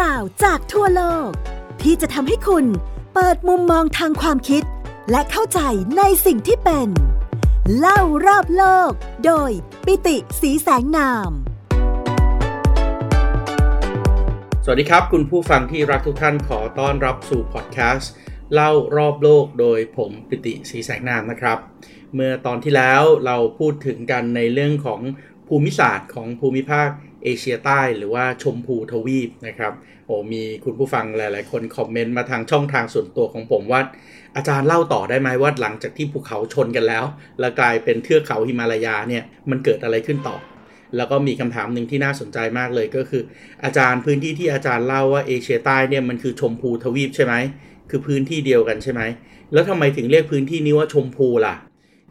ราวจากทั่วโลก ที่จะทำให้คุณเปิดมุมมองทางความคิด และเข้าใจในสิ่งที่เป็น เล่ารอบโลก โดยปิติสีแสงนาม สวัสดีครับ คุณผู้ฟังที่รักทุกท่านขอต้อนรับสู่พอดแคสต์เล่ารอบโลกโดยผมปิติสีแสงนามนะครับ เมื่อตอนที่แล้วเราพูดถึงกันในเรื่องของภูมิศาสตร์ของภูมิภาค เอเชียใต้หรือว่าชมพูทวีปนะครับโอ้มีคุณผู้ฟังหลาย ๆ คนคอมเมนต์มาทางช่องทางส่วนตัวของผมว่า อาจารย์เล่าต่อได้ไหมว่าหลังจากที่ภูเขาชนกันแล้ว แล้วกลายเป็นเทือกเขาหิมาลายาเนี่ยมันเกิดอะไรขึ้นต่อ แล้วก็มีคำถามหนึ่งที่น่าสนใจมากเลยก็คือ อาจารย์พื้นที่ที่อาจารย์เล่าว่าเอเชียใต้เนี่ยมันคือชมพูทวีปใช่ไหมคือพื้นที่เดียวกันใช่ไหมแล้วทำไมถึงเรียกพื้นที่นี้ว่าชมพูล่ะ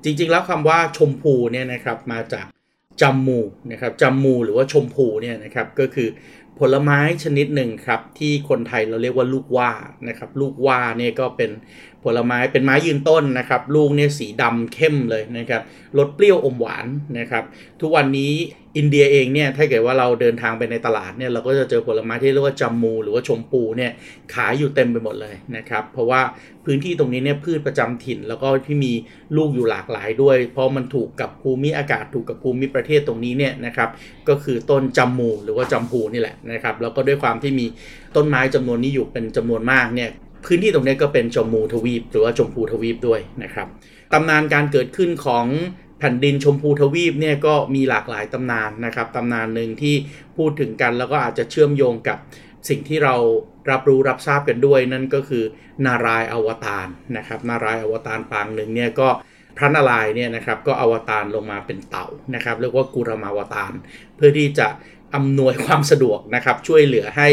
จริงๆ แล้วคำว่าชมพูเนี่ยนะครับมาจาก จัมมูนะครับจัมมูหรือว่าชมพูเนี่ยนะครับก็คือ ผลไม้ชนิดหนึ่งครับ ที่คนไทยเราเรียกว่าลูกว่านะครับ ลูกว่าเนี่ยก็เป็นผลไม้เป็นไม้ยืนต้นนะครับ ลูกเนี่ยสีดำเข้มเลยนะครับรสเปรี้ยวอมหวานนะครับ ทุกวันนี้อินเดียเองเนี่ยถ้าเกิดว่าเราเดินทางไปในตลาดเนี่ยเราก็จะเจอผลไม้ที่เรียกว่าจัมมูหรือว่าชมพูเนี่ยขายอยู่เต็มไปหมดเลยนะครับ เพราะว่าพื้นที่ตรงนี้เนี่ยพืชประจำถิ่น แล้วก็ที่มีลูกอยู่หลากหลายด้วย เพราะมันถูกกับภูมิอากาศถูกกับภูมิประเทศตรงนี้เนี่ยนะครับก็คือต้นจัมมูหรือว่าจัมพูนี่แหละนะครับแล้วก็ด้วยความที่มีต้นไม้จำนวนนี้อยู่เป็นจำนวนมากเนี่ยพื้นที่ตรงนี้ก็เป็นจมูทวีป หรือว่าชมพูทวีปด้วยนะครับตำนานการเกิดขึ้นของแผ่นดินชมพูทวีปเนี่ยก็มีหลากหลายตำนานนะครับตำนานหนึ่งที่พูดถึงกันแล้วก็อาจจะเชื่อมโยงกับสิ่งที่เรารับรู้รับทราบกันด้วย นั่นก็คือนารายอวตารนะครับ นารายอวตารปางหนึ่งเนี่ยก็พระนารายเนี่ยนะครับก็อวตารลงมาเป็นเต่านะครับเรียกว่ากุรมาวตารเพื่อที่จะ อำนวยความสะดวกนะครับช่วยเหลือให้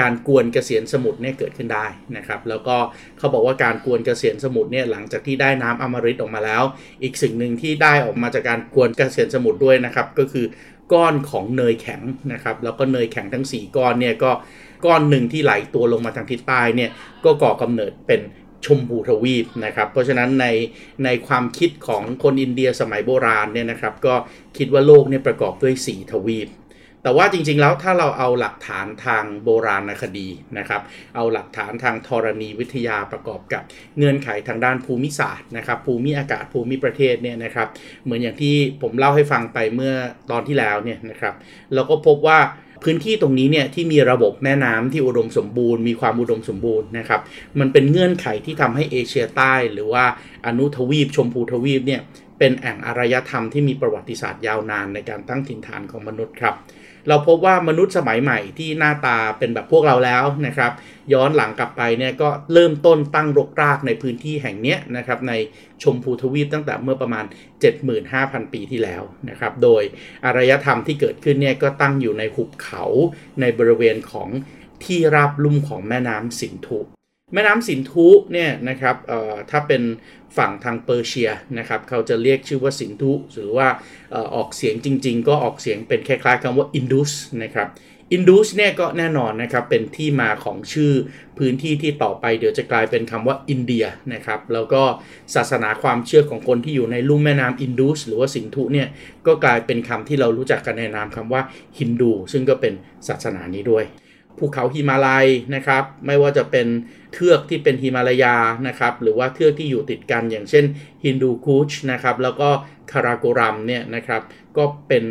การกวนเกษียณสมุทรเนี่ยเกิดขึ้นได้นะครับแล้วก็เขาบอกว่าการกวนเกษียณสมุทรเนี่ยหลังจากที่ได้น้ำอมฤตออกมาแล้ว อีกสิ่งหนึ่งที่ได้ออกมาจากการกวนเกษียณสมุทรด้วยนะครับก็คือก้อนของเนยแข็งนะครับแล้วก็เนยแข็งทั้ง 4 ก้อนเนี่ยก็ก้อนหนึ่งที่ไหลตัวลงมาทางทิศใต้เนี่ยก็ก่อกำเนิดเป็นชมพูทวีปนะครับเพราะฉะนั้นในในความคิดของคนอินเดียสมัยโบราณเนี่ยนะครับก็คิดว่าโลกเนี่ยประกอบด้วย 4 ทวีป แต่ว่าจริงๆแล้วถ้าเราเอาหลักฐานทางโบราณคดีนะครับ เอาหลักฐานทางธรณีวิทยาประกอบกับเงื่อนไขทางด้านภูมิศาสตร์นะครับ ภูมิอากาศภูมิประเทศเนี่ยนะครับ เหมือนอย่างที่ผมเล่าให้ฟังไปเมื่อตอนที่แล้วเนี่ยนะครับ เราก็พบว่าพื้นที่ตรงนี้เนี่ยที่มีระบบแม่น้ำที่อุดมสมบูรณ์มีความอุดมสมบูรณ์นะครับมันเป็นเงื่อนไขที่ทำให้เอเชียใต้ หรือว่าอนุทวีป ชมพูทวีปเนี่ยเป็นแอ่งอารยธรรมที่มีประวัติศาสตร์ยาวนานในการตั้งถิ่นฐานของมนุษย์ครับ เราพบว่ามนุษย์สมัยใหม่ที่หน้าตาเป็นแบบพวกเราแล้วนะครับ ย้อนหลังกลับไปเนี่ยก็เริ่มต้นตั้งรกรากในพื้นที่แห่งนี้นะครับในชมพูทวีปตั้งแต่เมื่อประมาณ 75,000 ปีที่แล้วนะครับ โดยอารยธรรมที่เกิดขึ้นเนี่ยก็ตั้งอยู่ในหุบเขาในบริเวณของที่ราบลุ่มของแม่น้ำสินธุ แม่น้ำสินธุเนี่ยนะครับถ้าเป็นฝั่งทางเปอร์เซียนะครับเขาจะเรียกชื่อว่าสินธุหรือว่าออกเสียงจริง ๆ ก็ออกเสียงเป็นคล้ายๆคำว่าอินดุสนะครับอินดุสเนี่ยก็แน่นอนนะครับเป็นที่มาของชื่อพื้นที่ที่ต่อไปเดี๋ยวจะกลายเป็นคำว่าอินเดียนะครับแล้วก็ศาสนาความเชื่อของคนที่อยู่ในลุ่มแม่น้ำอินดุสหรือว่าสินธุเนี่ยก็กลายเป็นคำที่เรารู้จักกันในนามคำว่าฮินดู ซึ่งก็เป็นศาสนานี้ด้วย ภูเขาหิมาลัยนะครับ ไม่ว่าจะเป็นเทือกที่เป็นหิมาลายานะครับ หรือว่าเทือกที่อยู่ติดกันอย่างเช่นฮินดูคูชนะครับ แล้วก็คาราโกรัมเนี่ยนะครับ ก็เป็น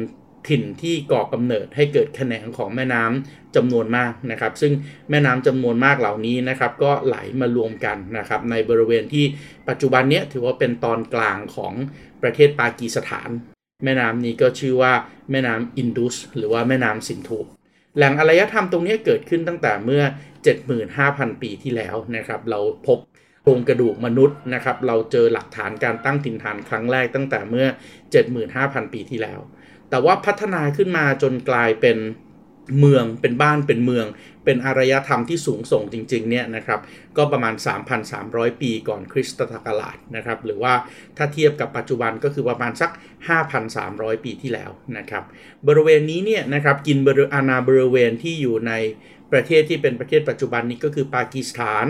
ถิ่นที่ก่อกำเนิดให้เกิดแขนงของแม่น้ำจำนวนมากนะครับ ซึ่งแม่น้ำจำนวนมากเหล่านี้นะครับ ก็ไหลมารวมกันนะครับ ในบริเวณที่ปัจจุบันนี้ถือว่าเป็นตอนกลางของประเทศปากีสถาน แม่น้ำนี้ก็ชื่อว่าแม่น้ำอินดุส หรือว่าแม่น้ำสินธุ แหล่งอารยธรรมตรงนี้เกิดขึ้นตั้งแต่เมื่อ 75,000 ปีที่แล้วนะครับ เราพบโครงกระดูกมนุษย์นะครับ เราเจอหลักฐานการตั้งถิ่นฐานครั้งแรกตั้งแต่เมื่อ 75,000 ปีที่แล้ว แต่ว่าพัฒนาขึ้นมาจนกลายเป็น เมืองเป็นบ้านเป็นเมือง เป็นอารยธรรมที่สูงส่งจริงๆเนี่ยนะครับก็ประมาณ 3,300 ปีก่อนคริสตศักราชนะครับหรือว่าถ้าเทียบกับปัจจุบันก็คือประมาณสัก 5,300 ปีที่แล้วนะครับบริเวณนี้เนี่ยนะครับกินบริอาณาบริเวณที่อยู่ในประเทศที่เป็นประเทศปัจจุบันนี้ก็คือปากีสถาน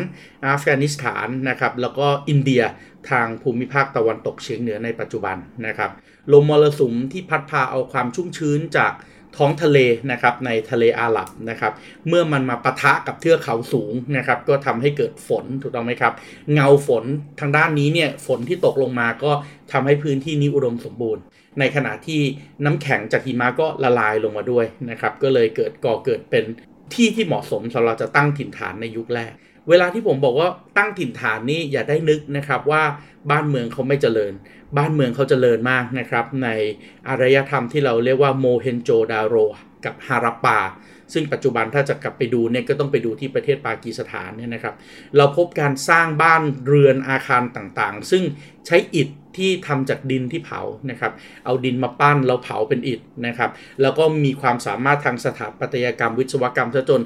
อัฟกานิสถานนะครับแล้วก็อินเดียทางภูมิภาคตะวันตกเฉียงเหนือในปัจจุบันนะครับลมมรสุมที่พัดพาเอาความชุ่มชื้นจาก ท้องทะเลนะครับในทะเลอาหรับนะครับ เมื่อมันมาปะทะกับเทือกเขาสูงนะครับ ก็ทำให้เกิดฝนถูกต้องไหมครับ เงาฝนทางด้านนี้เนี่ยฝนที่ตกลงมาก็ทำให้พื้นที่นี้อุดมสมบูรณ์ ในขณะที่น้ำแข็งจากหิมะก็ละลายลงมาด้วยนะครับ ก็เลยเกิดก่อเกิดเป็นที่ที่เหมาะสมสำหรับจะตั้งถิ่นฐานในยุคแรก เวลาที่ผมบอกว่าตั้งถิ่นฐานนี่อย่าได้นึกนะครับว่าบ้านเมืองเขาไม่เจริญ บ้านเมืองเขาเจริญมากนะครับ ในอารยธรรมที่เราเรียกว่าโมเฮนโจดาโรกับฮารัปปา ซึ่งปัจจุบันถ้าจะกลับไปดูเนี่ยก็ต้องไปดูที่ประเทศปากีสถานเนี่ยนะครับ เราพบการสร้างบ้านเรือนอาคารต่างๆ ซึ่งใช้อิฐ ที่ทำจากดินที่เผานะครับ เอาดินมาปั้นแล้วเผาเป็นอิฐนะครับ แล้วก็มีความสามารถทางสถาปัตยกรรมวิศวกรรมซะจน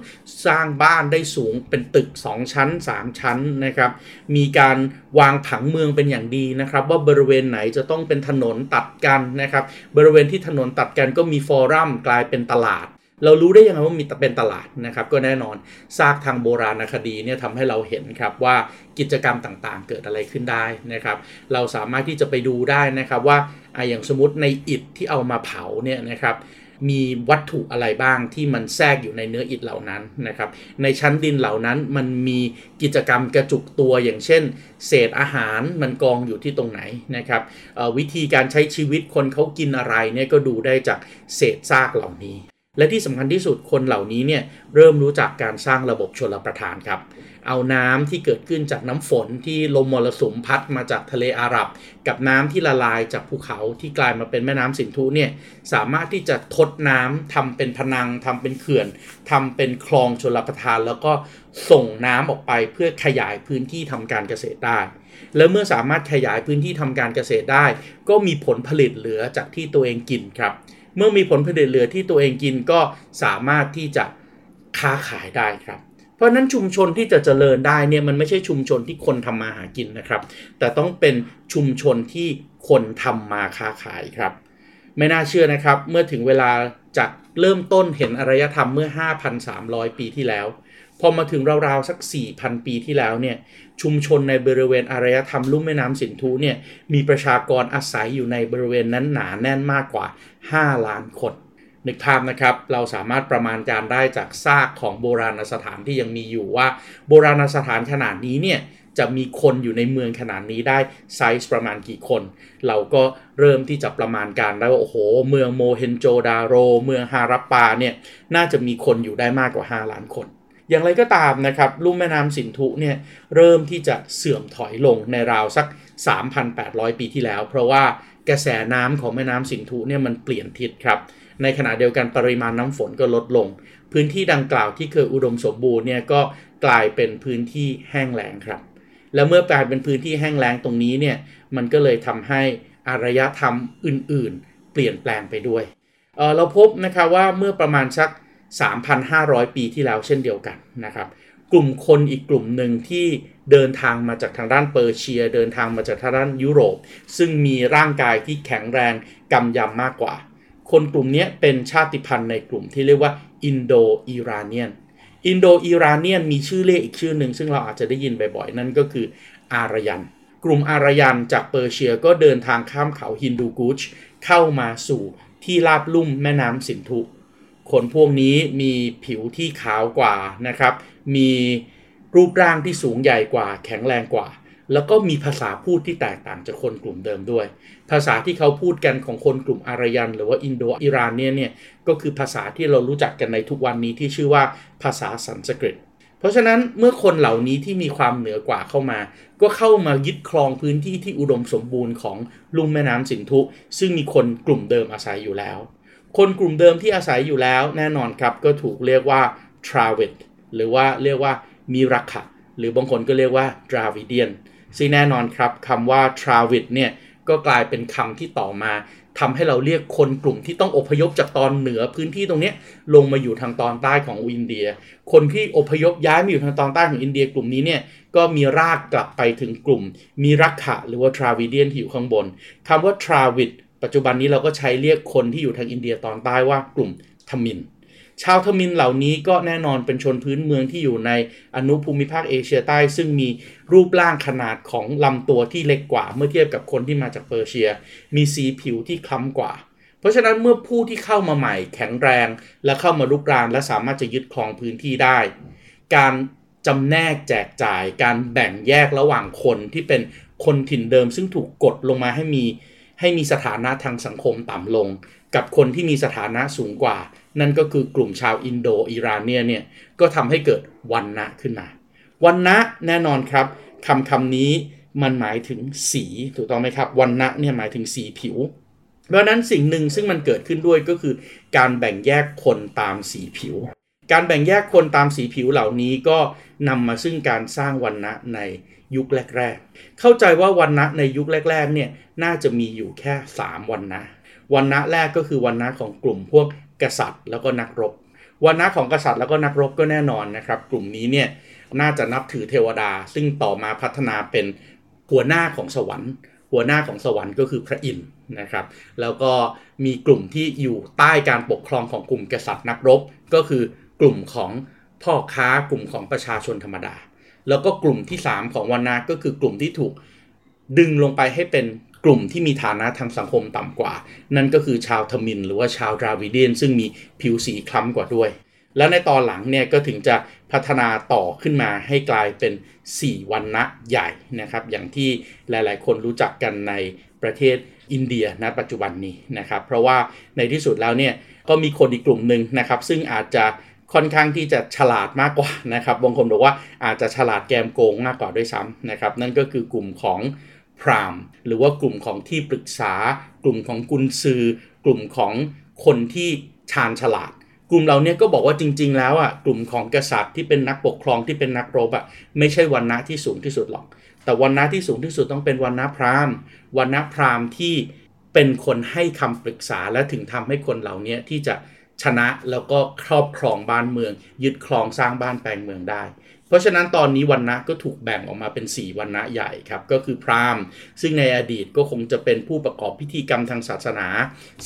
สร้างบ้านได้สูงเป็นตึก 2 ชั้น 3 ชั้นนะครับ มีการวางผังเมืองเป็นอย่างดีนะครับ ว่าบริเวณไหนจะต้องเป็นถนนตัดกันนะครับ บริเวณที่ถนนตัดกันก็มีฟอรัมกลายเป็นตลาด เรารู้ได้ยังไงว่ามีเป็นตลาดนะครับ ก็แน่นอนซากทางโบราณคดีเนี่ยทำให้เราเห็นครับว่ากิจกรรมต่างๆ เกิดอะไรขึ้นได้นะครับ เราสามารถที่จะไปดูได้นะครับว่าออย่างสมมติในอิฐที่เอามาเผาเนี่ยนะครับมีวัตถุอะไรบ้างที่มันแทรกอยู่ในเนื้ออิฐเหล่านั้นนะครับ ในชั้นดินเหล่านั้นมันมีกิจกรรมกระจุกตัวอย่างเช่น เศษอาหารมันกองอยู่ที่ตรงไหนนะครับวิธีการใช้ชีวิตคนเขากินอะไรเนี่ยก็ดูได้จากเศษซากเหล่านี้ และที่สำคัญที่สุดคนเหล่านี้เนี่ยเริ่มรู้จักการสร้างระบบชลประทานครับ เอาน้ำที่เกิดขึ้นจากน้ำฝนที่ลมมรสุมพัดมาจากทะเลอาหรับ กับน้ำที่ละลายจากภูเขาที่กลายมาเป็นแม่น้ำสินธุเนี่ยสามารถที่จะทดน้ำทำเป็นพนังทำเป็นเขื่อนทำเป็นคลองชลประทาน แล้วก็ส่งน้ำออกไปเพื่อขยายพื้นที่ทำการเกษตรได้ แล้วเมื่อสามารถขยายพื้นที่ทำการเกษตรได้ ก็มีผลผลิตเหลือจากที่ตัวเองกินครับ เมื่อมีผลผลิตเหลือที่ตัวเองกินก็สามารถที่จะค้าขายได้ครับ เพราะนั้นชุมชนที่จะเจริญได้เนี่ยมันไม่ใช่ชุมชนที่คนทำมาหากินนะครับ แต่ต้องเป็นชุมชนที่คนทำมาค้าขายครับ ไม่น่าเชื่อนะครับ เมื่อถึงเวลาจากเริ่มต้นเห็นอารยธรรมเมื่อ 5,300 ปีที่แล้ว พอมาถึงราวๆสัก 4,000 ปีที่แล้วเนี่ยชุมชนในบริเวณอารยธรรมลุ่มแม่น้ำสินธุเนี่ยมีประชากรอาศัยอยู่ในบริเวณนั้นหนาแน่นมากกว่า 5 ล้านคนนึกภาพนะครับ เราสามารถประมาณการได้จากซากของโบราณสถานที่ยังมีอยู่ว่า โบราณสถานขนาดนี้เนี่ยจะมีคนอยู่ในเมืองขนาดนี้ได้ไซส์ประมาณกี่คน เราก็เริ่มที่จะประมาณการได้ว่าโอ้โห เมืองโมเฮนโจดาโร เมืองฮารัปปาเนี่ยน่าจะมีคนอยู่ได้มากกว่า 5 ล้านคน อย่างไรก็ตามนะครับลุ่มแม่น้ำสินธุเนี่ยเริ่มที่จะเสื่อมถอยลงในราวสัก 3,800 ปีที่แล้ว เพราะว่ากระแสน้ำของแม่น้ำสินธุเนี่ยมันเปลี่ยนทิศครับ ในขณะเดียวกันปริมาณน้ำฝนก็ลดลง พื้นที่ดังกล่าวที่เคยอุดมสมบูรณ์เนี่ยก็กลายเป็นพื้นที่แห้งแล้งครับ แล้วเมื่อกลายเป็นพื้นที่แห้งแล้งตรงนี้เนี่ยมันก็เลยทำให้อารยธรรมอื่น ๆ เปลี่ยนแปลงไปด้วยเเราพบนะครับว่าเมื่อประมาณสัก 3,500 ปีที่แล้วเช่นเดียวกันนะครับ กลุ่มคนอีกกลุ่มหนึ่งที่เดินทางมาจากทางด้านเปอร์เซีย เดินทางมาจากทางด้านยุโรป ซึ่งมีร่างกายที่แข็งแรงกำยำมากกว่า คนกลุ่มนี้เป็นชาติพันธุ์ในกลุ่มที่เรียกว่าอินโดอิรานเนียนอินโดอิรานเนียนมีชื่อเรียกอีกชื่อหนึ่งซึ่งเราอาจจะได้ยินบ่อยๆ นั่นก็คืออารยัน กลุ่มอารยันจากเปอร์เซียก็เดินทางข้ามเขาฮินดูกูชเข้ามาสู่ที่ราบลุ่มแม่น้ำสินธุ คนพวกนี้มีผิวที่ขาวกว่านะครับ มีรูปร่างที่สูงใหญ่กว่า แข็งแรงกว่า แล้วก็มีภาษาพูดที่แตกต่างจากคนกลุ่มเดิมด้วย ภาษาที่เขาพูดกันของคนกลุ่มอารยัน หรือว่าอินโดอิรานเนี่ยเนี่ยก็คือภาษาที่เรารู้จักกันในทุกวันนี้ที่ชื่อว่าภาษาสันสกฤตเพราะฉะนั้นเมื่อคนเหล่านี้ที่มีความเหนือกว่าเข้ามา ก็เข้ามายึดครองพื้นที่ที่อุดมสมบูรณ์ของลุ่มแม่น้ำสินธุ ซึ่งมีคนกลุ่มเดิมอาศัยอยู่แล้ว คนกลุ่มเดิมที่อาศัยอยู่แล้วแน่นอนครับก็ถูกเรียกว่า t r a v i d หรือว่าเรียกว่ามิรักะหรือบางคนก็เรียกว่า Dravidian ซึ่งแน่นอนครับคำว่า t r a v i d เนี่ยก็กลายเป็นคำที่ต่อมาทำให้เราเรียกคนกลุ่มที่ต้องอพยพจากตอนเหนือพื้นที่ตรงนี้ลงมาอยู่ทางตอนใต้ของอินเดีย คนที่อพยพย้ายมาอยู่ทางตอนใต้ของอินเดียกลุ่มนี้เนี่ยก็มีรากกลับไปถึงกลุ่มมิรักขะหรือว่า Dravidian ที่อยู่ข้างบนคำว่า t r a v i d ปัจจุบันนี้เราก็ใช้เรียกคนที่อยู่ทางอินเดียตอนใต้ว่ากลุ่มทมิน ชาวทมินเหล่านี้ก็แน่นอนเป็นชนพื้นเมืองที่อยู่ในอนุภูมิภาคเอเชียใต้ ซึ่งมีรูปร่างขนาดของลำตัวที่เล็กกว่า เมื่อเทียบกับคนที่มาจากเปอร์เซีย มีสีผิวที่คล้ำกว่า เพราะฉะนั้นเมื่อผู้ที่เข้ามาใหม่แข็งแรง และเข้ามาลุกรานและสามารถจะยึดครองพื้นที่ได้ การจำแนกแจกจ่าย การแบ่งแยกระหว่างคนที่เป็นคนถิ่นเดิม ซึ่งถูกกดลงมาให้มี ให้มีสถานะทางสังคมต่ำลง กับคนที่มีสถานะสูงกว่า นั่นก็คือกลุ่มชาวอินโดอิรานเนียเนี่ยก็ทำให้เกิดวันนะขึ้นมาวันนะแน่นอนครับคำคำนี้มันหมายถึงสีถูกต้องไหมครับวันนะเนี่ยหมายถึงสีผิวเพราะนั้นสิ่งหนึ่งซึ่งมันเกิดขึ้นด้วยก็คือ การแบ่งแยกคนตามสีผิว การแบ่งแยกคนตามสีผิวเหล่านี้ก็นำมาซึ่งการสร้างวันนะใน ยุคแรก ๆ เข้าใจว่าวันนะในยุคแรก ๆ เนี่ยน่าจะมีอยู่แค่ 3 วันนะวันนะแรกก็คือวันนะของกลุ่มพวกกษัตริย์ แล้วก็นักรบวันนะของกษัตริย์แล้วก็นักรบก็แน่นอนนะครับ กลุ่มนี้เนี่ยน่าจะนับถือเทวดา ซึ่งต่อมาพัฒนาเป็นหัวหน้าของสวรรค์ หัวหน้าของสวรรค์ก็คือพระอินทร์นะครับ แล้วก็มีกลุ่มที่อยู่ใต้การปกครองของกลุ่มกษัตริย์นักรบ ก็คือกลุ่มของพ่อค้ากลุ่มของประชาชนธรรมดา แล้วก็กลุ่มที่ 3 ของวันนาก็คือกลุ่มที่ถูกดึงลงไปให้เป็นกลุ่มที่มีฐานะทางสังคมต่ำกว่า นั่นก็คือชาวทมิน หรือว่าชาวดราวิเดียนซึ่งมีผิวสีคล้ำกว่าด้วย แล้วในตอนหลังเนี่ยก็ถึงจะพัฒนาต่อขึ้นมาให้กลายเป็น 4 วันนะใหญ่นะครับ อย่างที่หลายๆ คนรู้จักกันในประเทศอินเดียณปัจจุบันนี้นะครับ เพราะว่าในที่สุดแล้วเนี่ยก็มีคนอีกกลุ่มหนึ่งนะครับ ซึ่งอาจจะ ค่อนข้างที่จะฉลาดมากกว่านะครับบางคนบอกว่าอาจจะฉลาดแกมโกงมากกว่าด้วยซ้ำนะครับ นั่นก็คือกลุ่มของพรามหรือว่ากลุ่มของที่ปรึกษา กลุ่มของกุนซือ กลุ่มของคนที่ชาญฉลาด กลุ่มเราเนี่ยก็บอกว่าจริง ๆ แล้วอะกลุ่มของกษัตริย์ที่เป็นนักปกครองที่เป็นนักรบอะไม่ใช่วันนะที่สูงที่สุดหรอก แต่วันนะที่สูงที่สุดต้องเป็นวันนะพรามวันนะพรามที่เป็นคนให้คำปรึกษาและถึงทำให้คนเหล่านี้ที่จะ ชนะแล้วก็ครอบครองบ้านเมือง ยึดครองสร้างบ้านแปลงเมืองได้ เพราะฉะนั้นตอนนี้วันนะก็ถูกแบ่งออกมาเป็น 4 วันนะใหญ่ครับ ก็คือพราหมณ์ ซึ่งในอดีตก็คงจะเป็นผู้ประกอบพิธีกรรมทางศาสนา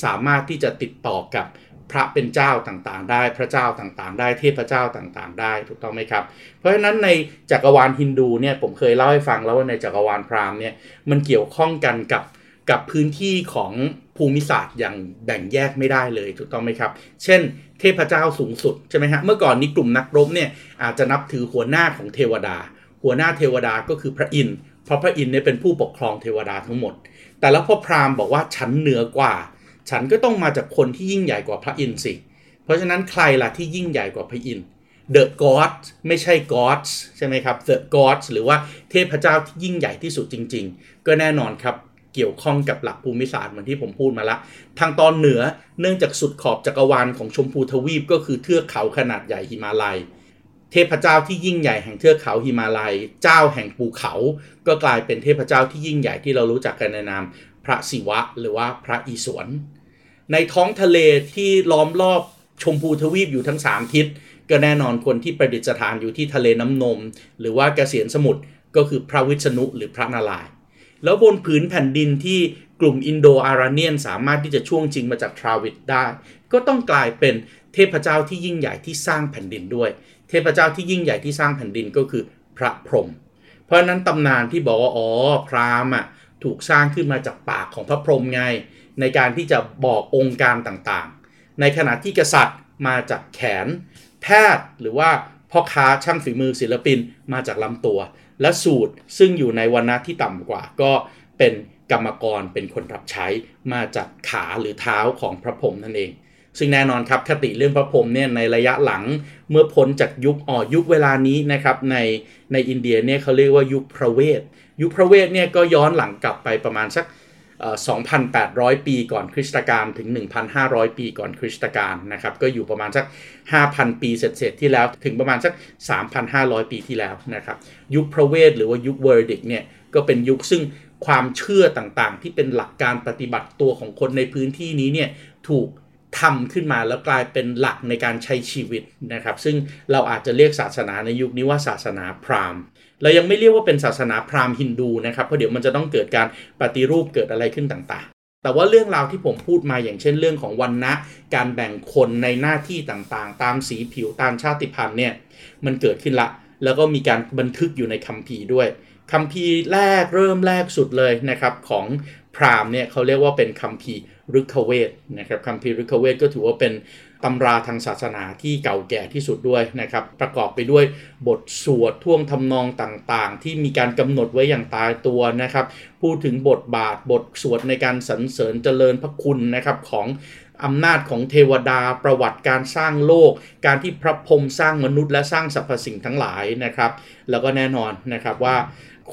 สามารถที่จะติดต่อกับพระเป็นเจ้าต่างๆ ได้พระเจ้าต่างๆ ได้เทพเจ้าต่างๆ ได้ถูกต้องไหมครับ เพราะฉะนั้นในจักรวาลฮินดูเนี่ยผมเคยเล่าให้ฟังแล้วว่าในจักรวาลพราหมณ์เนี่ยมันเกี่ยวข้องกันกับกับพื้นที่ของ ภูมิศาสตร์อย่างแบ่งแยกไม่ได้เลยถูกต้องไหมครับ เช่น เทพเจ้าสูงสุดใช่ไหมฮะเมื่อก่อนนี้กลุ่มนักรบเนี่ยอาจจะนับถือหัวหน้าของเทวดา หัวหน้าเทวดาก็คือพระอินทร์เพราะพระอินทร์เนี่ยเป็นผู้ปกครองเทวดาทั้งหมด แต่แล้วพอพราหมณ์บอกว่าฉันเหนือกว่า ฉันก็ต้องมาจากคนที่ยิ่งใหญ่กว่าพระอินทร์สิ เพราะฉะนั้นใครล่ะที่ยิ่งใหญ่กว่าพระอินทร์ The God ไม่ใช่ Gods ใช่ไหมครับ The Gods หรือว่าเทพเจ้าที่ยิ่งใหญ่ที่สุดจริง ๆ ก็แน่นอนครับ เกี่ยวข้องกับหลักภูมิศาสตร์เหมือนที่ผมพูดมาละ ทางตอนเหนือเนื่องจากสุดขอบจักรวาลของชมพูทวีปก็คือเทือกเขาขนาดใหญ่หิมาลัย เทพเจ้าที่ยิ่งใหญ่แห่งเทือกเขาหิมาลัย เจ้าแห่งภูเขา ก็กลายเป็นเทพเจ้าที่ยิ่งใหญ่ที่เรารู้จักกันในนามพระศิวะ หรือว่าพระอิศวรในท้องทะเลที่ล้อมรอบชมพูทวีปอยู่ทั้ง 3 ทิศ ก็แน่นอนคนที่ประดิษฐานอยู่ที่ทะเลน้ำนม หรือว่ากเกษียณสมุทรก็คือพระวิษณุหรือพระนารายณ์ แล้วบนผืนแผ่นดินที่กลุ่มอินโดอาราเนียนสามารถที่จะช่วงจริงมาจากทราวิดได้ ก็ต้องกลายเป็นเทพเจ้าที่ยิ่งใหญ่ที่สร้างแผ่นดินด้วย เทพเจ้าที่ยิ่งใหญ่ที่สร้างแผ่นดินก็คือพระพรหมเพราะนั้นตำนานที่บอกว่าอ๋อพราหมณ์อะถูกสร้างขึ้นมาจากปากของพระพรหมไง ในการที่จะบอกองค์การต่างๆ ในขณะที่กษัตริย์มาจากแขน แพทย์หรือว่าพ่อค้าช่างฝีมือศิลปินมาจากลำตัว และสูตรซึ่งอยู่ในวันนะที่ต่ำกว่าก็เป็นกรรมกรเป็นคนรับใช้มาจากขาหรือเท้าของพระพรหมนั่นเอง ซึ่งแน่นอนครับคติเรื่องพระพรหมเนี่ยในระยะหลังเมื่อพ้นจากยุคอ่อยุคเวลานี้นะครับในในอินเดียเนี่ยเขาเรียกว่ายุคพระเวทยุคพระเวทเนี่ยก็ย้อนหลังกลับไปประมาณสัก 2,800 ปีก่อนคริสตกาลถึง 1,500 ปีก่อนคริสตกาลนะครับก็อยู่ประมาณสัก 5,000 ปีเศษๆที่แล้วถึงประมาณสัก 3,500 ปีที่แล้วนะครับยุคพระเวทหรือว่ายุค Vedic เนี่ยก็เป็นยุคซึ่งความเชื่อต่างๆ ที่เป็นหลักการปฏิบัติตัวของคนในพื้นที่นี้เนี่ยถูกทำขึ้นมาแล้วกลายเป็นหลักในการใช้ชีวิตนะครับ ซึ่งเราอาจจะเรียกศาสนาในยุคนี้ว่าศาสนาพราหมณ์ เรายังไม่เรียกว่าเป็นศาสนาพราหมณ์ฮินดูนะครับเพราะเดี๋ยวมันจะต้องเกิดการปฏิรูปเกิดอะไรขึ้นต่างๆ แต่ว่าเรื่องราวที่ผมพูดมาอย่างเช่นเรื่องของวันนะการแบ่งคนในหน้าที่ต่างๆ ตามสีผิวตามชาติพันธุ์เนี่ยมันเกิดขึ้นละ แล้วก็มีการบันทึกอยู่ในคัมภีร์ด้วยคัมภีร์แรกเริ่มแรกสุดเลยนะครับของพราหมณ์เนี่ยเขาเรียกว่าเป็นคัมภีร์ฤกขเวทนะครับคัมภีร์ฤกขเวทก็ถือว่าเป็น ตำราทางศาสนาที่เก่าแก่ที่สุดด้วยนะครับ ประกอบไปด้วยบทสวดท่วงทำนองต่างๆ ที่มีการกำหนดไว้อย่างตายตัวนะครับ พูดถึงบทบาทบทสวดในการสรรเสริญเจริญพระคุณนะครับของอำนาจของเทวดาประวัติการสร้างโลก การที่พระพรหมสร้างมนุษย์และสร้างสรรพสิ่งทั้งหลายนะครับ แล้วก็แน่นอนนะครับว่า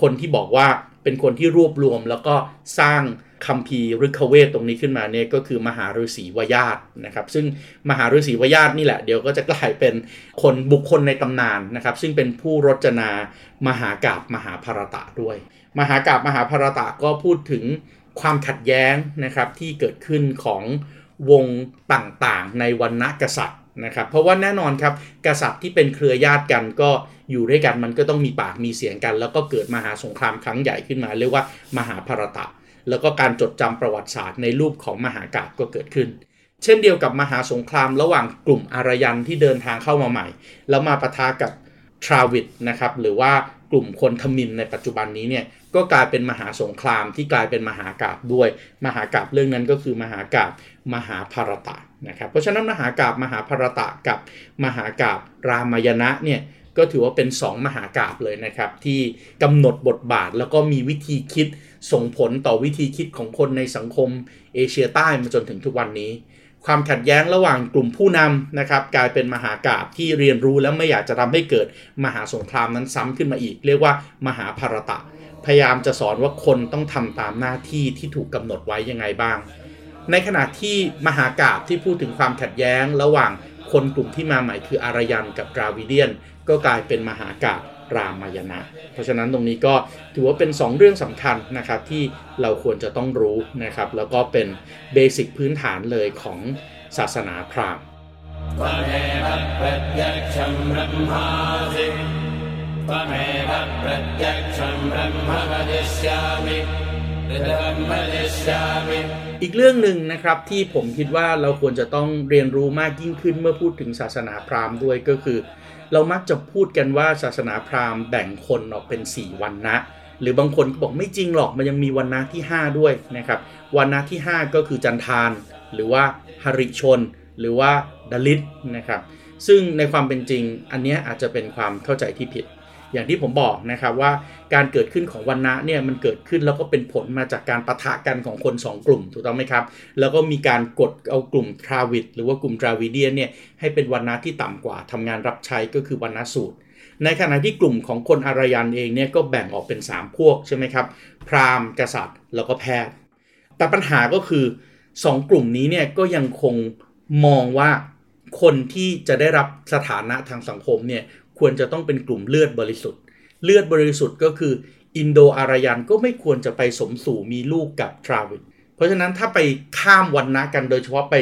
คนที่บอกว่าเป็นคนที่รวบรวมแล้วก็สร้าง คัมภีร์ฤกขเวทตรงนี้ขึ้นมาเนี่ยก็คือมหาฤาษีวยาตนะครับ ซึ่งมหาฤาษีวยาตนี่แหละเดี๋ยวก็จะกลายเป็นคนบุคคลในตำนานนะครับ ซึ่งเป็นผู้รจนามหากาบมหาภารตะด้วย มหากาบมหาภารตะก็พูดถึงความขัดแย้งนะครับที่เกิดขึ้นของวงต่างๆ ในวันณะกษัตริย์นะครับ เพราะว่าแน่นอนครับกษัตริย์ที่เป็นเครือญาติกันก็อยู่ด้วยกันมันก็ต้องมีปากมีเสียงกัน แล้วก็เกิดมหาสงครามครั้งใหญ่ขึ้นมา เรียกว่ามหาภารตะ แล้วก็การจดจำประวัติศาสตร์ในรูปของมหากาบก็เกิดขึ้น เช่นเดียวกับมหาสงครามระหว่างกลุ่มอารยันที่เดินทางเข้ามาใหม่ แล้วมาปะทะกับทราวิดนะครับหรือว่ากลุ่มคนทมินในปัจจุบันนี้เนี่ยก็กลายเป็นมหาสงครามที่กลายเป็นมหากาบด้วย มหากาบเรื่องนั้นก็คือมหากาบมหาภารตะนะครับเพราะฉะนั้นมหากาบมหาภารตะกับมหากาบรามยณะเนี่ย ก็ถือว่าเป็น 2 มหากาบเลยนะครับ ที่กำหนดบทบาทแล้วก็มีวิธีคิดส่งผลต่อวิธีคิดของคนในสังคมเอเชียใต้มาจนถึงทุกวันนี้ ความขัดแย้งระหว่างกลุ่มผู้นำนะครับ กลายเป็นมหากาบที่เรียนรู้แล้วไม่อยากจะทำให้เกิดมหาสงครามนั้นซ้ำขึ้นมาอีก เรียกว่ามหาภารตะ พยายามจะสอนว่าคนต้องทำตามหน้าที่ที่ถูกกำหนดไว้ยังไงบ้าง ในขณะที่มหากาบที่พูดถึงความขัดแย้งระหว่าง คนกลุ่มที่มาใหม่คืออารยันกับดราวิเดียน ก็กลายเป็นมหากาบรามายณะ เพราะฉะนั้นตรงนี้ก็ถือว่าเป็น 2 เรื่องสำคัญนะครับที่เราควรจะต้องรู้นะครับแล้วก็เป็นเบสิกพื้นฐานเลยของศาสนาพราหมณ์ त्वमेव प्रत्यक्षम् ब्रह्मासि त्वमेव प्रत्यक्षम् ब्रह्म वदिष्यामि ऋतम् वदिष्यामि อีกเรื่องหนึ่งนะครับที่ผมคิดว่าเราควรจะต้องเรียนรู้มากยิ่งขึ้นเมื่อพูดถึงศาสนาพราหมณ์ด้วยก็คือ เรามักจะพูดกันว่าศาสนาพราหมณ์แบ่งคนออกเป็น 4 วันนะหรือบางคนก็บอกไม่จริงหรอกมันยังมีวันนะที่ 5 ด้วยนะครับวันนะที่ 5 ก็คือจันทาน หรือว่าหริชน หรือว่าดลิตนะครับ ซึ่งในความเป็นจริงอันนี้อาจจะเป็นความเข้าใจที่ผิด อย่างที่ผมบอกนะครับว่าการเกิดขึ้นของวันนะเนี่ยมันเกิดขึ้นแล้วก็เป็นผลมาจากการประทะกันของคน 2 กลุ่มถูกต้องไหมครับ แล้วก็มีการกดเอากลุ่มทราวิดหรือว่ากลุ่มทราวิเดียนเนี่ยให้เป็นวันนะที่ต่ำกว่าทำงานรับใช้ก็คือวันนะสูตร ในขณะที่กลุ่มของคนอารยันเองเนี่ยก็แบ่งออกเป็น 3 พวกใช่ไหมครับพราหมณ์กษัตริย์ แล้วก็แพทย์แต่ปัญหาก็คือ 2 กลุ่มนี้เนี่ยก็ยังคงมองว่าคนที่จะได้รับสถานะทางสังคมเนี่ย ควรจะต้องเป็นกลุ่มเลือดบริสุทธิ์ เลือดบริสุทธิ์ก็คืออินโดอารยันก็ไม่ควรจะไปสมสู่มีลูกกับทราวิดเพราะฉะนั้นถ้าไปข้ามวันนะกันโดยเฉพาะไป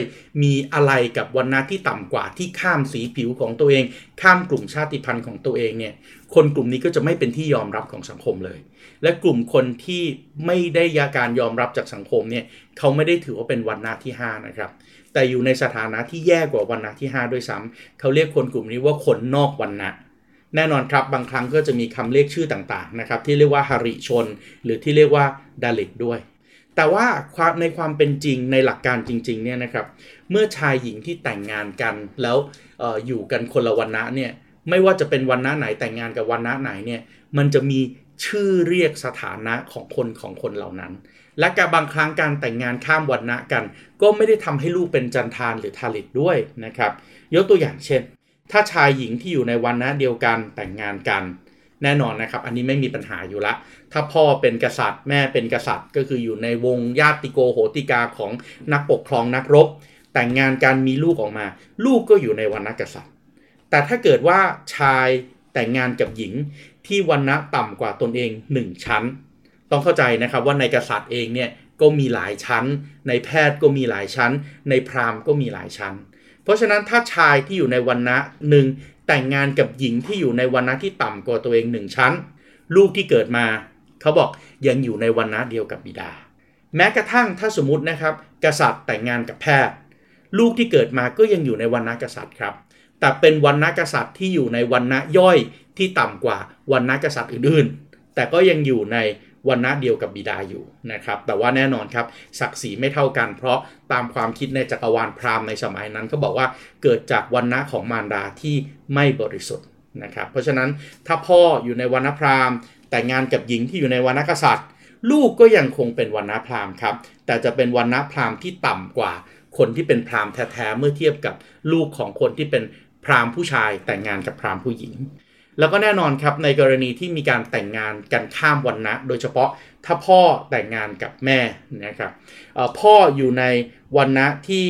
มีอะไรกับวันนะที่ต่ำกว่าที่ข้ามสีผิวของตัวเอง ข้ามกลุ่มชาติพันธุ์ของตัวเองเนี่ยคนกลุ่มนี้ก็จะไม่เป็นที่ยอมรับของสังคมเลย และกลุ่มคนที่ไม่ได้ยาการยอมรับจากสังคมเนี่ยเขาไม่ได้ถือว่าเป็นวันนะที่5นะครับแต่อยู่ในสถานะที่แย่กว่าวันนะที่ 5 ด้วยซ้ำเขาเรียกคนกลุ่มนี้ว่าคนนอกวันนะ แน่นอนครับบางครั้งก็จะมีคำเรียกชื่อต่างๆนะครับที่เรียกว่าหริชน หรือที่เรียกว่าดาลิตด้วย แต่ว่าความในความเป็นจริงในหลักการจริงๆเนี่ยนะครับเมื่อชายหญิงที่แต่งงานกันแล้วอออยู่กันคนละวันนะเนี่ยไม่ว่าจะเป็นวันนะไหนแต่งงานกับวันนะไหนเนี่ยมันจะมีชื่อเรียกสถานะของคนของคนเหล่านั้น และการบางครั้งการแต่งงานข้ามวันนะกัน ก็ไม่ได้ทำให้ลูกเป็นจันทานหรือทาลิตด้วยนะครับ ยกตัวอย่างเช่น ถ้าชายหญิงที่อยู่ในวันนะเดียวกันแต่งงานกัน แน่นอนนะครับ อันนี้ไม่มีปัญหาอยู่ละ ถ้าพ่อเป็นกษัตริย์ แม่เป็นกษัตริย์ ก็คืออยู่ในวงญาติโกโหติกาของนักปกครองนักรบ แต่งงานกันมีลูกออกมา ลูกก็อยู่ในวันนะกษัตริย์ แต่ถ้าเกิดว่าชายแต่งงานกับหญิงที่วันนะต่ำกว่าตนเอง 1 ชั้น ต้องเข้าใจนะครับว่าในกษัตริย์เองเนี่ยก็มีหลายชั้น ในแพทย์ก็มีหลายชั้น ในพราหมณ์ก็มีหลายชั้น เพราะฉะนั้นถ้าชายที่อยู่ในวันนะหนึ่งแต่งงานกับหญิงที่อยู่ในวันนะที่ต่ำกว่าตัวเองหนึ่งชั้น ลูกที่เกิดมา เขาบอกยังอยู่ในวันนะเดียวกับบิดา แม้กระทั่งถ้าสมมตินะครับ กษัตริย์แต่งงานกับแพทย์ ลูกที่เกิดมาก็ยังอยู่ในวันนะกษัตริย์ครับแต่เป็นวันนะกษัตริย์ที่อยู่ในวันนะย่อยที่ต่ำกว่าวันนะกษัตริย์อื่นๆ แต่ก็ยังอยู่ใน วันณะเดียวกับบิดาอยู่นะครับ แต่ว่าแน่นอนครับศักดิ์ศรีไม่เท่ากัน เพราะตามความคิดในจักรวาลพราหมณ์ในสมัยนั้นเขาบอกว่าเกิดจากวันณะของมารดาที่ไม่บริสุทธิ์นะครับ เพราะฉะนั้นถ้าพ่ออยู่ในวันณะพราหมณ์ แต่งงานกับหญิงที่อยู่ในวันณะกษัตริย์ ลูกก็ยังคงเป็นวันณะพราหมณ์ครับ แต่จะเป็นวันณะพราหมณ์ที่ต่ำกว่าคนที่เป็นพราหมณ์แท้ๆเมื่อเทียบกับลูกของคนที่เป็นพราหมณ์ผู้ชายแต่งงานกับพราหมณ์ผู้หญิง แล้วก็แน่นอนครับในกรณีที่มีการแต่งงานกันข้ามวันนะโดยเฉพาะถ้าพ่อแต่งงานกับแม่นะครับพ่ออยู่ในวันนะที่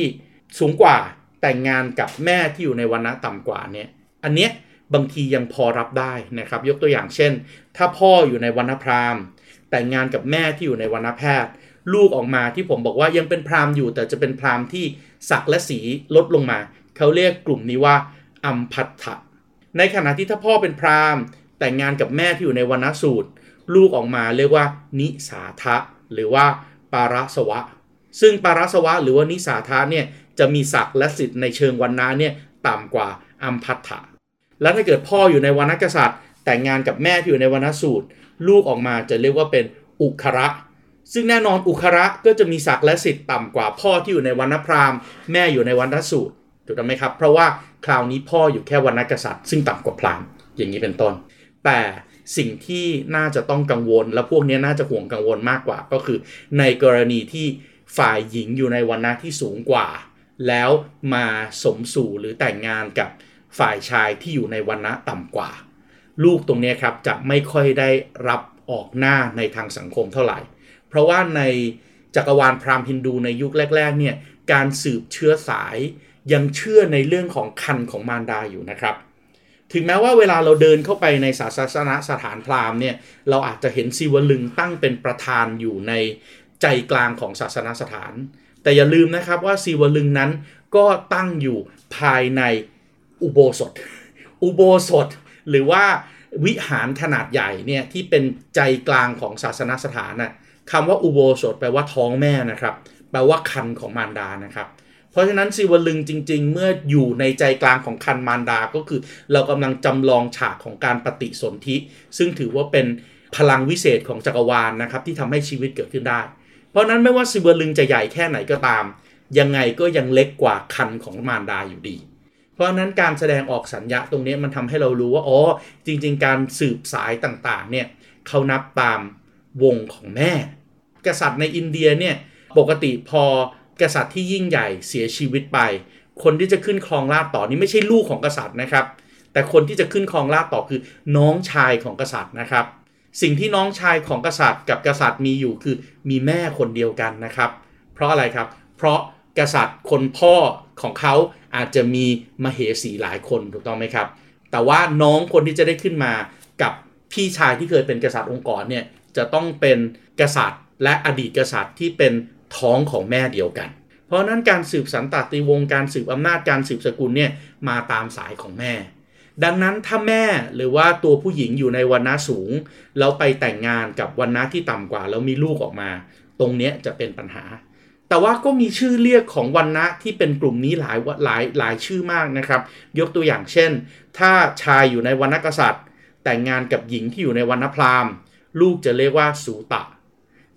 สูงกว่าแต่งงานกับแม่ที่อยู่ในวันนะต่ำกว่าเนี่ยอันเนี้ยบางทียังพอรับได้นะครับ ยกตัวอย่างเช่น ถ้าพ่ออยู่ในวันนพราหมณ์ แต่งงานกับแม่ที่อยู่ในวันนแพทย์ ลูกออกมาที่ผมบอกว่ายังเป็นพราหมณ์อยู่ แต่จะเป็นพราหมณ์ที่ศักและสีลดลงมา เขาเรียกกลุ่มนี้ว่าอัมพัตถะ ในขณะที่ถ้าพ่อเป็นพราหมณ์ แต่งงานกับแม่ที่อยู่ในวรรณสูตร ลูกออกมาเรียกว่า นิสาทะ หรือว่าปาราสวะ ซึ่งปาราสวะ หรือว่านิสาทะเนี่ยจะมีศักดิ์และสิทธิ์ในเชิงวรรณะเนี่ยต่ำกว่าอัมพัตถะแล้วถ้าเกิดพ่ออยู่ในวรรณกษัตริย์ แต่งงานกับแม่ที่อยู่ในวรรณสูตร ลูกออกมาจะเรียกว่าเป็นอุคระ ซึ่งแน่นอนอุคระก็จะมีศักดิ์และสิทธิ์ต่ำกว่าพ่อที่อยู่ในวรรณพราหมณ์แม่อยู่ในวรรณสูตรถูกต้องไหมครับ เพราะว่า คราวนี้พ่ออยู่แค่วรรณกษัตริย์ ซึ่งต่ำกว่าพราหมณ์อย่างนี้เป็นต้น แต่สิ่งที่น่าจะต้องกังวล และพวกนี้น่าจะห่วงกังวลมากกว่า ก็คือ ในกรณีที่ฝ่ายหญิงอยู่ในวรรณะที่สูงกว่า แล้วมาสมสู่หรือแต่งงานกับฝ่ายชายที่อยู่ในวรรณะต่ำกว่า ลูกตรงนี้ครับจะไม่ค่อยได้รับออกหน้าในทางสังคมเท่าไหร่ เพราะว่าในจักรวาลพราหมณ์ฮินดูในยุคแรกๆเนี่ยการสืบเชื้อสาย ยังเชื่อในเรื่องของคันของมารดาอยู่นะครับ ถึงแม้ว่าเวลาเราเดินเข้าไปในศาสนาสถานพราหมณ์เนี่ยเราอาจจะเห็นศิวลึงตั้งเป็นประธานอยู่ในใจกลางของศาสนาสถาน แต่อย่าลืมนะครับว่าศิวลึงนั้นก็ตั้งอยู่ภายในอุโบสถ อุโบสถ หรือว่าวิหารขนาดใหญ่เนี่ยที่เป็นใจกลางของศาสนาสถานนะ่ะคำว่าอุโบสถแปลว่าท้องแม่นะครับ แปลว่าคันของมารดานะครับ เพราะฉะนั้นสิวลึงจริง ๆ เมื่ออยู่ในใจกลางของคันมารดา ก็คือ เรากำลังจำลองฉากของการปฏิสนธิ ซึ่งถือว่าเป็นพลังวิเศษของจักรวาลนนะครับที่ทำให้ชีวิตเกิดขึ้นได้ เพราะนั้นไม่ว่าสิวลึงจะใหญ่แค่ไหนก็ตาม ยังไงก็ยังเล็กกว่าคันของมารดาอยู่ดีเพราะนั้นการแสดงออกสัญญาตรงนี้มันทำให้เรารู้ว่าอ๋อจริง ๆ การสืบสายต่างๆเนี่ยเขานับตามวงของแม่ กษัตริย์ในอินเดียเนี่ยปกติพอ กษัตริย์ที่ยิ่งใหญ่เสียชีวิตไป คนที่จะขึ้นครองราชต่อนี่ไม่ใช่ลูกของกษัตริย์นะครับ แต่คนที่จะขึ้นครองราชต่อคือน้องชายของกษัตริย์นะครับ สิ่งที่น้องชายของกษัตริย์ กับกษัตริย์มีอยู่คือมีแม่คนเดียวกันนะครับ เพราะอะไรครับ เพราะกษัตริย์คนพ่อของเขาอาจจะมีมเหสีหลายคนถูกต้องไหมครับ แต่ว่าน้องคนที่จะได้ขึ้นมากับพี่ชายที่เคยเป็นกษัตริย์องค์กรเนี่ยจะต้องเป็นกษัตริย์และอดีตกษัตริย์ที่เป็น ท้องของแม่เดียวกัน เพราะนั้นการสืบสันตติวงศ์การสืบอำนาจการสืบสกุลเนี่ยมาตามสายของแม่ ดังนั้นถ้าแม่หรือว่าตัวผู้หญิงอยู่ในวันน้าสูง แล้วไปแต่งงานกับวันน้าที่ต่ำกว่าแล้วมีลูกออกมา ตรงนี้จะเป็นปัญหา แต่ว่าก็มีชื่อเรียกของวันนะที่เป็นกลุ่มนี้หลายหลายหลายชื่อมากนะครับ ยกตัวอย่างเช่น ถ้าชายอยู่ในวันนกษัตริย์ แต่งงานกับหญิงที่อยู่ในวันนพราหมณ์ ลูกจะเรียกว่าสูตะ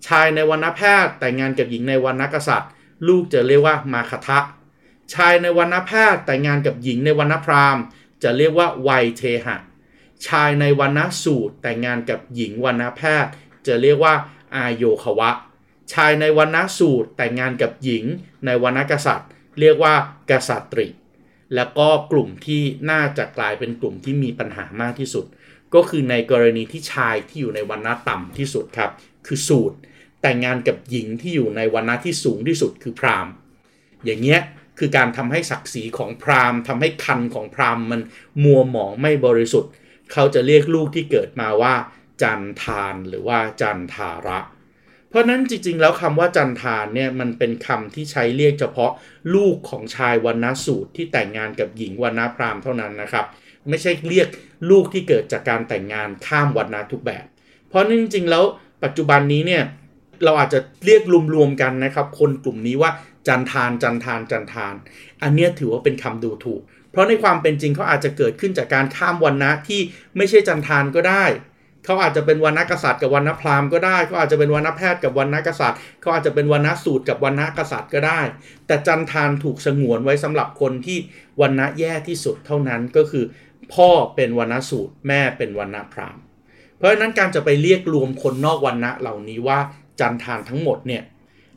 ชายในวรรณแพทย์แต่งงานกับหญิงในวรรณกษัตริย์ ลูกจะเรียกว่ามาคทะ ชายในวรรณแพทย์แต่งงานกับหญิงในวรรณพราหมณ์ จะเรียกว่าวัยเทหะ ชายในวรรณสูตรแต่งงานกับหญิงวรรณแพทย์ จะเรียกว่าอายโยควะ ชายในวรรณสูตรแต่งงานกับหญิงในวรรณกษัตริย์ เรียกว่ากษัตริ แล้วก็กลุ่มที่น่าจะกลายเป็นกลุ่มที่มีปัญหามากที่สุด ก็คือในกรณีที่ชายที่อยู่ในวรรณะต่ำที่สุดครับ คือสูตร แต่งงานกับหญิงที่อยู่ในวันณะที่สูงที่สุดคือพราหมณ์ อย่างเงี้ยคือการทำให้ศักดิ์ศรีของพราหมณ์ทำให้คันของพราหมณ์มันมัวหมองไม่บริสุทธิ์ เขาจะเรียกลูกที่เกิดมาว่า จันทานหรือว่าจันทาระ เพราะนั้นจริงๆ แล้วคำว่าจันทานเนี่ยมันเป็นคำที่ใช้เรียกเฉพาะลูกของชายวันณสูตรที่แต่งงานกับหญิงวันณพราหมณ์เท่านั้นนะครับ ไม่ใช่เรียกลูกที่เกิดจากการแต่งงานข้ามวันณทุกแบบ เพราะนั่นจริงๆแล้วปัจจุบันนี้เนี่ย เราอาจจะเรียกรวมๆกันนะครับ คนกลุ่มนี้ว่าจันทานจันทานจันทาน อันนี้ถือว่าเป็นคำดูถูก เพราะในความเป็นจริงเขาอาจจะเกิดขึ้นจากการข้ามวันนะที่ไม่ใช่จันทานก็ได้เขาอาจจะเป็นวรรณกษัตริย์กับวรรณพราหมณ์ก็ได้เขาอาจจะเป็นวรรณแพทย์กับวรรณกษัตริย์เขาอาจจะเป็นวรรณสูตรกับวรรณกษัตริย์ก็ได้ แต่จันทานถูกสงวนไว้สำหรับคนที่วรรณะแย่ที่สุดเท่านั้นก็คือ พ่อเป็นวรรณสูตร แม่เป็นวรรณพราหมณ์ เพราะฉะนั้นการจะไปเรียกรวมคนนอกวรรณะเหล่านี้ว่า จันทานทั้งหมดเนี่ย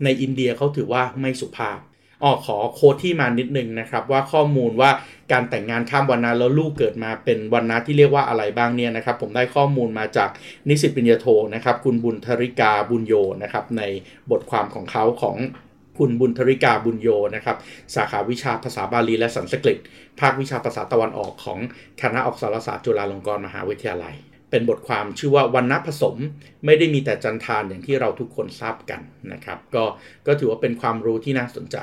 ในอินเดียเขาถือว่าไม่สุภาพอ๋อขอโค้ดที่มานิดนึงนะครับ ว่าข้อมูลว่าการแต่งงานข้ามวรรณะแล้วลูกเกิดมาเป็นวรรณะที่เรียกว่าอะไรบ้างเนี่ยนะครับ ผมได้ข้อมูลมาจากนิสิตปริญญาโทนะครับ คุณบุญธริกาบุญโยนะครับ ในบทความของเขาของคุณบุญธริกาบุญโยนะครับ สาขาวิชาภาษาบาลีและสันสกฤต ภาควิชาภาษาตะวันออกของคณะอักษรศาสตร์จุฬาลงกรณ์มหาวิทยาลัย เป็นบทความชื่อว่าวันณผสมไม่ได้มีแต่จันทานอย่างที่เราทุกคนทราบกันนะครับ ก็ก็ถือว่าเป็นความรู้ที่น่าสนใจ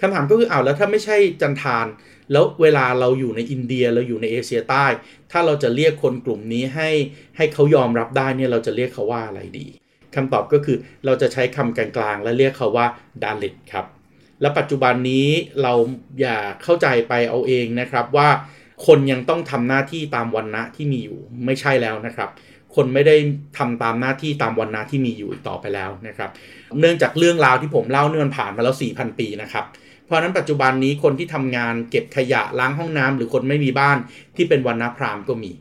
คำถามก็คือเอาแล้วถ้าไม่ใช่จันทาน แล้วเวลาเราอยู่ในอินเดียเราอยู่ในเอเชียใต้ ถ้าเราจะเรียกคนกลุ่มนี้ให้ให้เขายอมรับได้เนี่ยเราจะเรียกเขาว่าอะไรดีคำตอบก็คือเราจะใช้คำกลางๆ และเรียกเขาว่าดาลิตครับและปัจจุบันนี้เราอย่าเข้าใจไปเอาเองนะครับว่า คนยังต้องทำหน้าที่ตามวันณะที่มีอยู่ไม่ใช่แล้วนะครับ คนไม่ได้ทำตามหน้าที่ตามวันณะที่มีอยู่ต่อไปแล้วนะครับ เนื่องจากเรื่องราวที่ผมเล่าเนี่ยมันผ่านมาแล้ว 4,000 ปีนะครับเพราะนั้นปัจจุบันนี้คนที่ทำงานเก็บขยะล้างห้องน้ำหรือคนไม่มีบ้านที่เป็นวันณะพราหมณ์ก็มี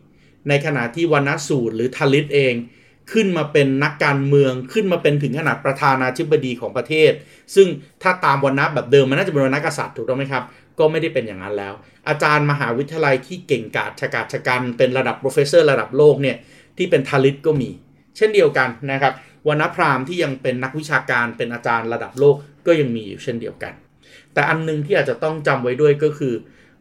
ในขณะที่วรรณะศูทรหรือทลิตเอง ขึ้นมาเป็นนักการเมืองขึ้นมาเป็นถึงขนาดประธานาธิบดีของประเทศ ซึ่งถ้าตามวรรณะแบบเดิมมันน่าจะเป็นวรรณะกษัตริย์ถูกต้องไหมครับ ก็ไม่ได้เป็นอย่างนั้นแล้ว อาจารย์มหาวิทยาลัยที่เก่งกาจฉกาจฉกรรจ์เป็นระดับ professor ระดับโลกเนี่ยที่เป็นทลิตก็มี เช่นเดียวกันนะครับวรรณะพราหมณ์ที่ยังเป็นนักวิชาการเป็นอาจารย์ระดับโลกก็ยังมีอยู่เช่นเดียวกัน แต่อันนึงที่อาจจะต้องจำไว้ด้วยก็คือ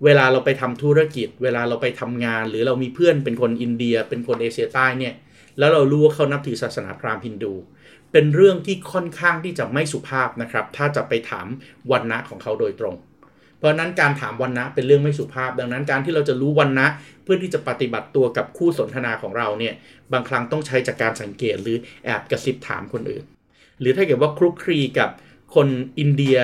เวลาเราไปทำธุรกิจ เวลาเราไปทำงาน หรือเรามีเพื่อนเป็นคนอินเดีย เป็นคนเอเชียใต้เนี่ยแล้วเรารู้ว่าเขานับถือศาสนาพราหมณ์ฮินดู เป็นเรื่องที่ค่อนข้างที่จะไม่สุภาพนะครับ ถ้าจะไปถามวันณะของเขาโดยตรง เพราะนั้นการถามวันณะเป็นเรื่องไม่สุภาพ ดังนั้นการที่เราจะรู้วันณะเพื่อที่จะปฏิบัติตัวกับคู่สนทนาของเราเนี่ยบางครั้งต้องใช้จากการสังเกตหรือแอบกระซิบถามคนอื่น หรือถ้าเกิดว่าคลุกคลีกับคนอินเดีย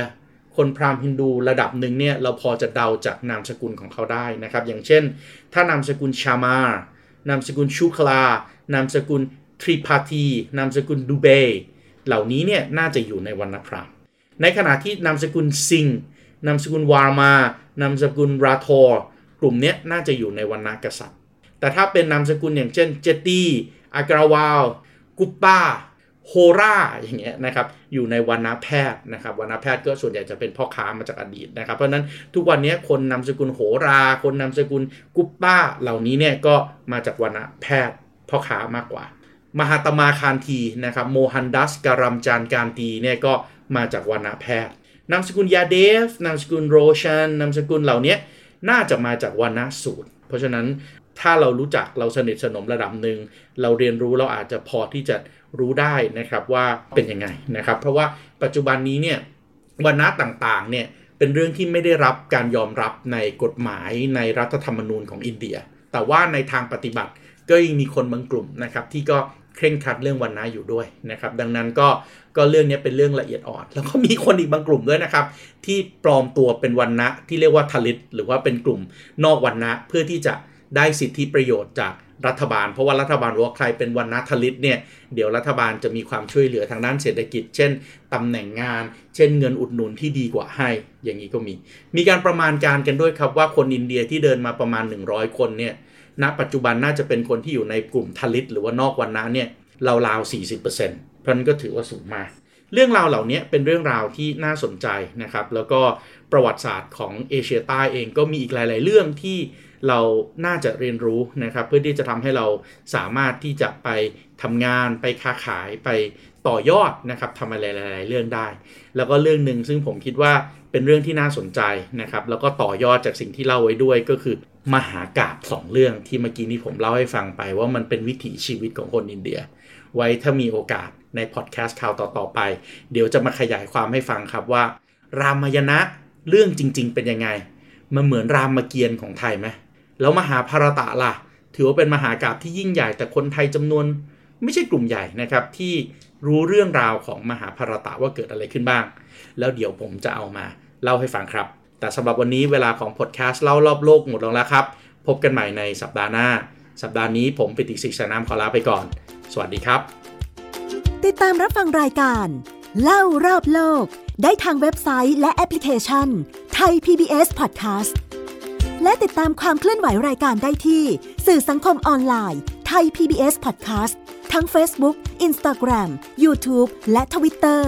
คนพราหมณ์ฮินดูระดับหนึ่งเนี่ยเราพอจะเดาจากนามสกุลของเขาได้นะครับ อย่างเช่น ถ้านามสกุลชามานามสกุลชูคลานามสกุลทริพาทีนามสกุลดูเบเหล่านี้เนี่ยน่าจะอยู่ในวรรณพราหมณ์ในขณะที่นามสกุลซิง นามสกุลวารมานามสกุลราทอร์กลุ่มนี้น่าจะอยู่ในวรรณกษัตริย์ แต่ถ้าเป็นนามสกุลอย่างเช่นเจตีอากราวาลกุปปาโฮราอย่างเงี้ยนะครับอยู่ในวรรณแพทย์นะครับวรรณแพทย์ก็ส่วนใหญ่จะเป็นพ่อค้ามาจากอดีตนะครับเพราะนั้นทุกวันนี้คนนามสกุลโหรา คนนามสกุลกุปป้าเหล่านี้เนี่ยก็มาจากวรรณแพทย์พ่อค้ามากกว่า มหาตมาคานทีนะครับโมฮันดัสการัมจานการตีเนี่ยก็มาจากวรรณแพทย์ นามสกุลยาเดฟนามสกุลโรชันนามสกุลเหล่านี้น่าจะมาจากวรรณสูตร เพราะฉะนั้นถ้าเรารู้จักเราสนิทสนมระดับหนึ่งเราเรียนรู้เราอาจจะพอที่จะรู้ได้นะครับว่าเป็นยังไงนะครับ เพราะว่าปัจจุบันนี้เนี่ยวรรณะต่างๆเนี่ยเป็นเรื่องที่ไม่ได้รับการยอมรับในกฎหมายในรัฐธรรมนูญของอินเดีย แต่ว่าในทางปฏิบัติก็ยังมีคนบางกลุ่มนะครับที่ก็ เคร่งครัดเรื่องวรรณะอยู่ด้วยนะครับ ดังนั้นก็ก็เรื่องนี้เป็นเรื่องละเอียดอ่อน แล้วก็มีคนอีกบางกลุ่มด้วยนะครับ ที่ปลอมตัวเป็นวรรณะที่เรียกว่าทลิตหรือว่าเป็นกลุ่มนอกวรรณะเพื่อที่จะได้สิทธิประโยชน์จากรัฐบาล เพราะว่ารัฐบาลว่าใครเป็นวันนัทลิตเนี่ยเดี๋ยวรัฐบาลจะมีความช่วยเหลือทางด้านเศรษฐกิจ เช่นตำแหน่งงาน เช่นเงินอุดหนุนที่ดีกว่าให้ อย่างนี้ก็มี มีการประมาณการกันด้วยครับว่าคนอินเดียที่เดินมาประมาณ 100 คนเนี่ย ณปัจจุบันน่าจะเป็นคนที่อยู่ในกลุ่มทลิตหรือว่านอกวันนะเนี่ยราวๆ40%เพราะนั้นก็ถือว่าสูงมาก เรื่องราวเหล่านี้เป็นเรื่องราวที่น่าสนใจนะครับ แล้วก็ประวัติศาสตร์ของเอเชียใต้เองก็มีอีกหลาย ๆ เรื่องที่เราน่าจะเรียนรู้นะครับ เพื่อที่จะทำให้เราสามารถที่จะไปทำงานไปค้าขายไปต่อยอดนะครับทำอะไรหลาย ๆ เรื่องได้ แล้วก็เรื่องหนึ่งซึ่งผมคิดว่าเป็นเรื่องที่น่าสนใจนะครับ แล้วก็ต่อยอดจากสิ่งที่เล่าไว้ด้วยก็คือ มหากาบสองเรื่องที่เมื่อกี้นี้ผมเล่าให้ฟังไปว่ามันเป็นวิถีชีวิตของคนอินเดีย ไว้ถ้ามีโอกาสในพอดแคสต์ข่าวต่อๆไป เดี๋ยวจะมาขยายความให้ฟังครับว่า รามายณะเรื่องจริง ๆ เป็นยังไง มันเหมือนรามเกียรติ์ของไทยไหมแล้วมหาภารตะล่ะ ถือว่าเป็นมหากาบที่ยิ่งใหญ่แต่คนไทยจำนวน ไม่ใช่กลุ่มใหญ่นะครับที่รู้เรื่องราวของมหาภารตะว่าเกิดอะไรขึ้นบ้าง แล้วเดี๋ยวผมจะเอามาเล่าให้ฟังครับ แต่สำหรับวันนี้เวลาของพอดแคสต์เล่ารอบโลกหมดลงแล้วครับ พบกันใหม่ในสัปดาห์หน้า สัปดาห์นี้ผมปิติศิษนามขอลาไปก่อน สวัสดีครับ ติดตามรับฟังรายการ เล่ารอบโลก ได้ทางเว็บไซต์และแอปพลิเคชันไทย PBS Podcast และติดตามความเคลื่อนไหวรายการได้ที่ สื่อสังคมออนไลน์ไทย PBS Podcast ทั้ง Facebook, Instagram, YouTube และ Twitter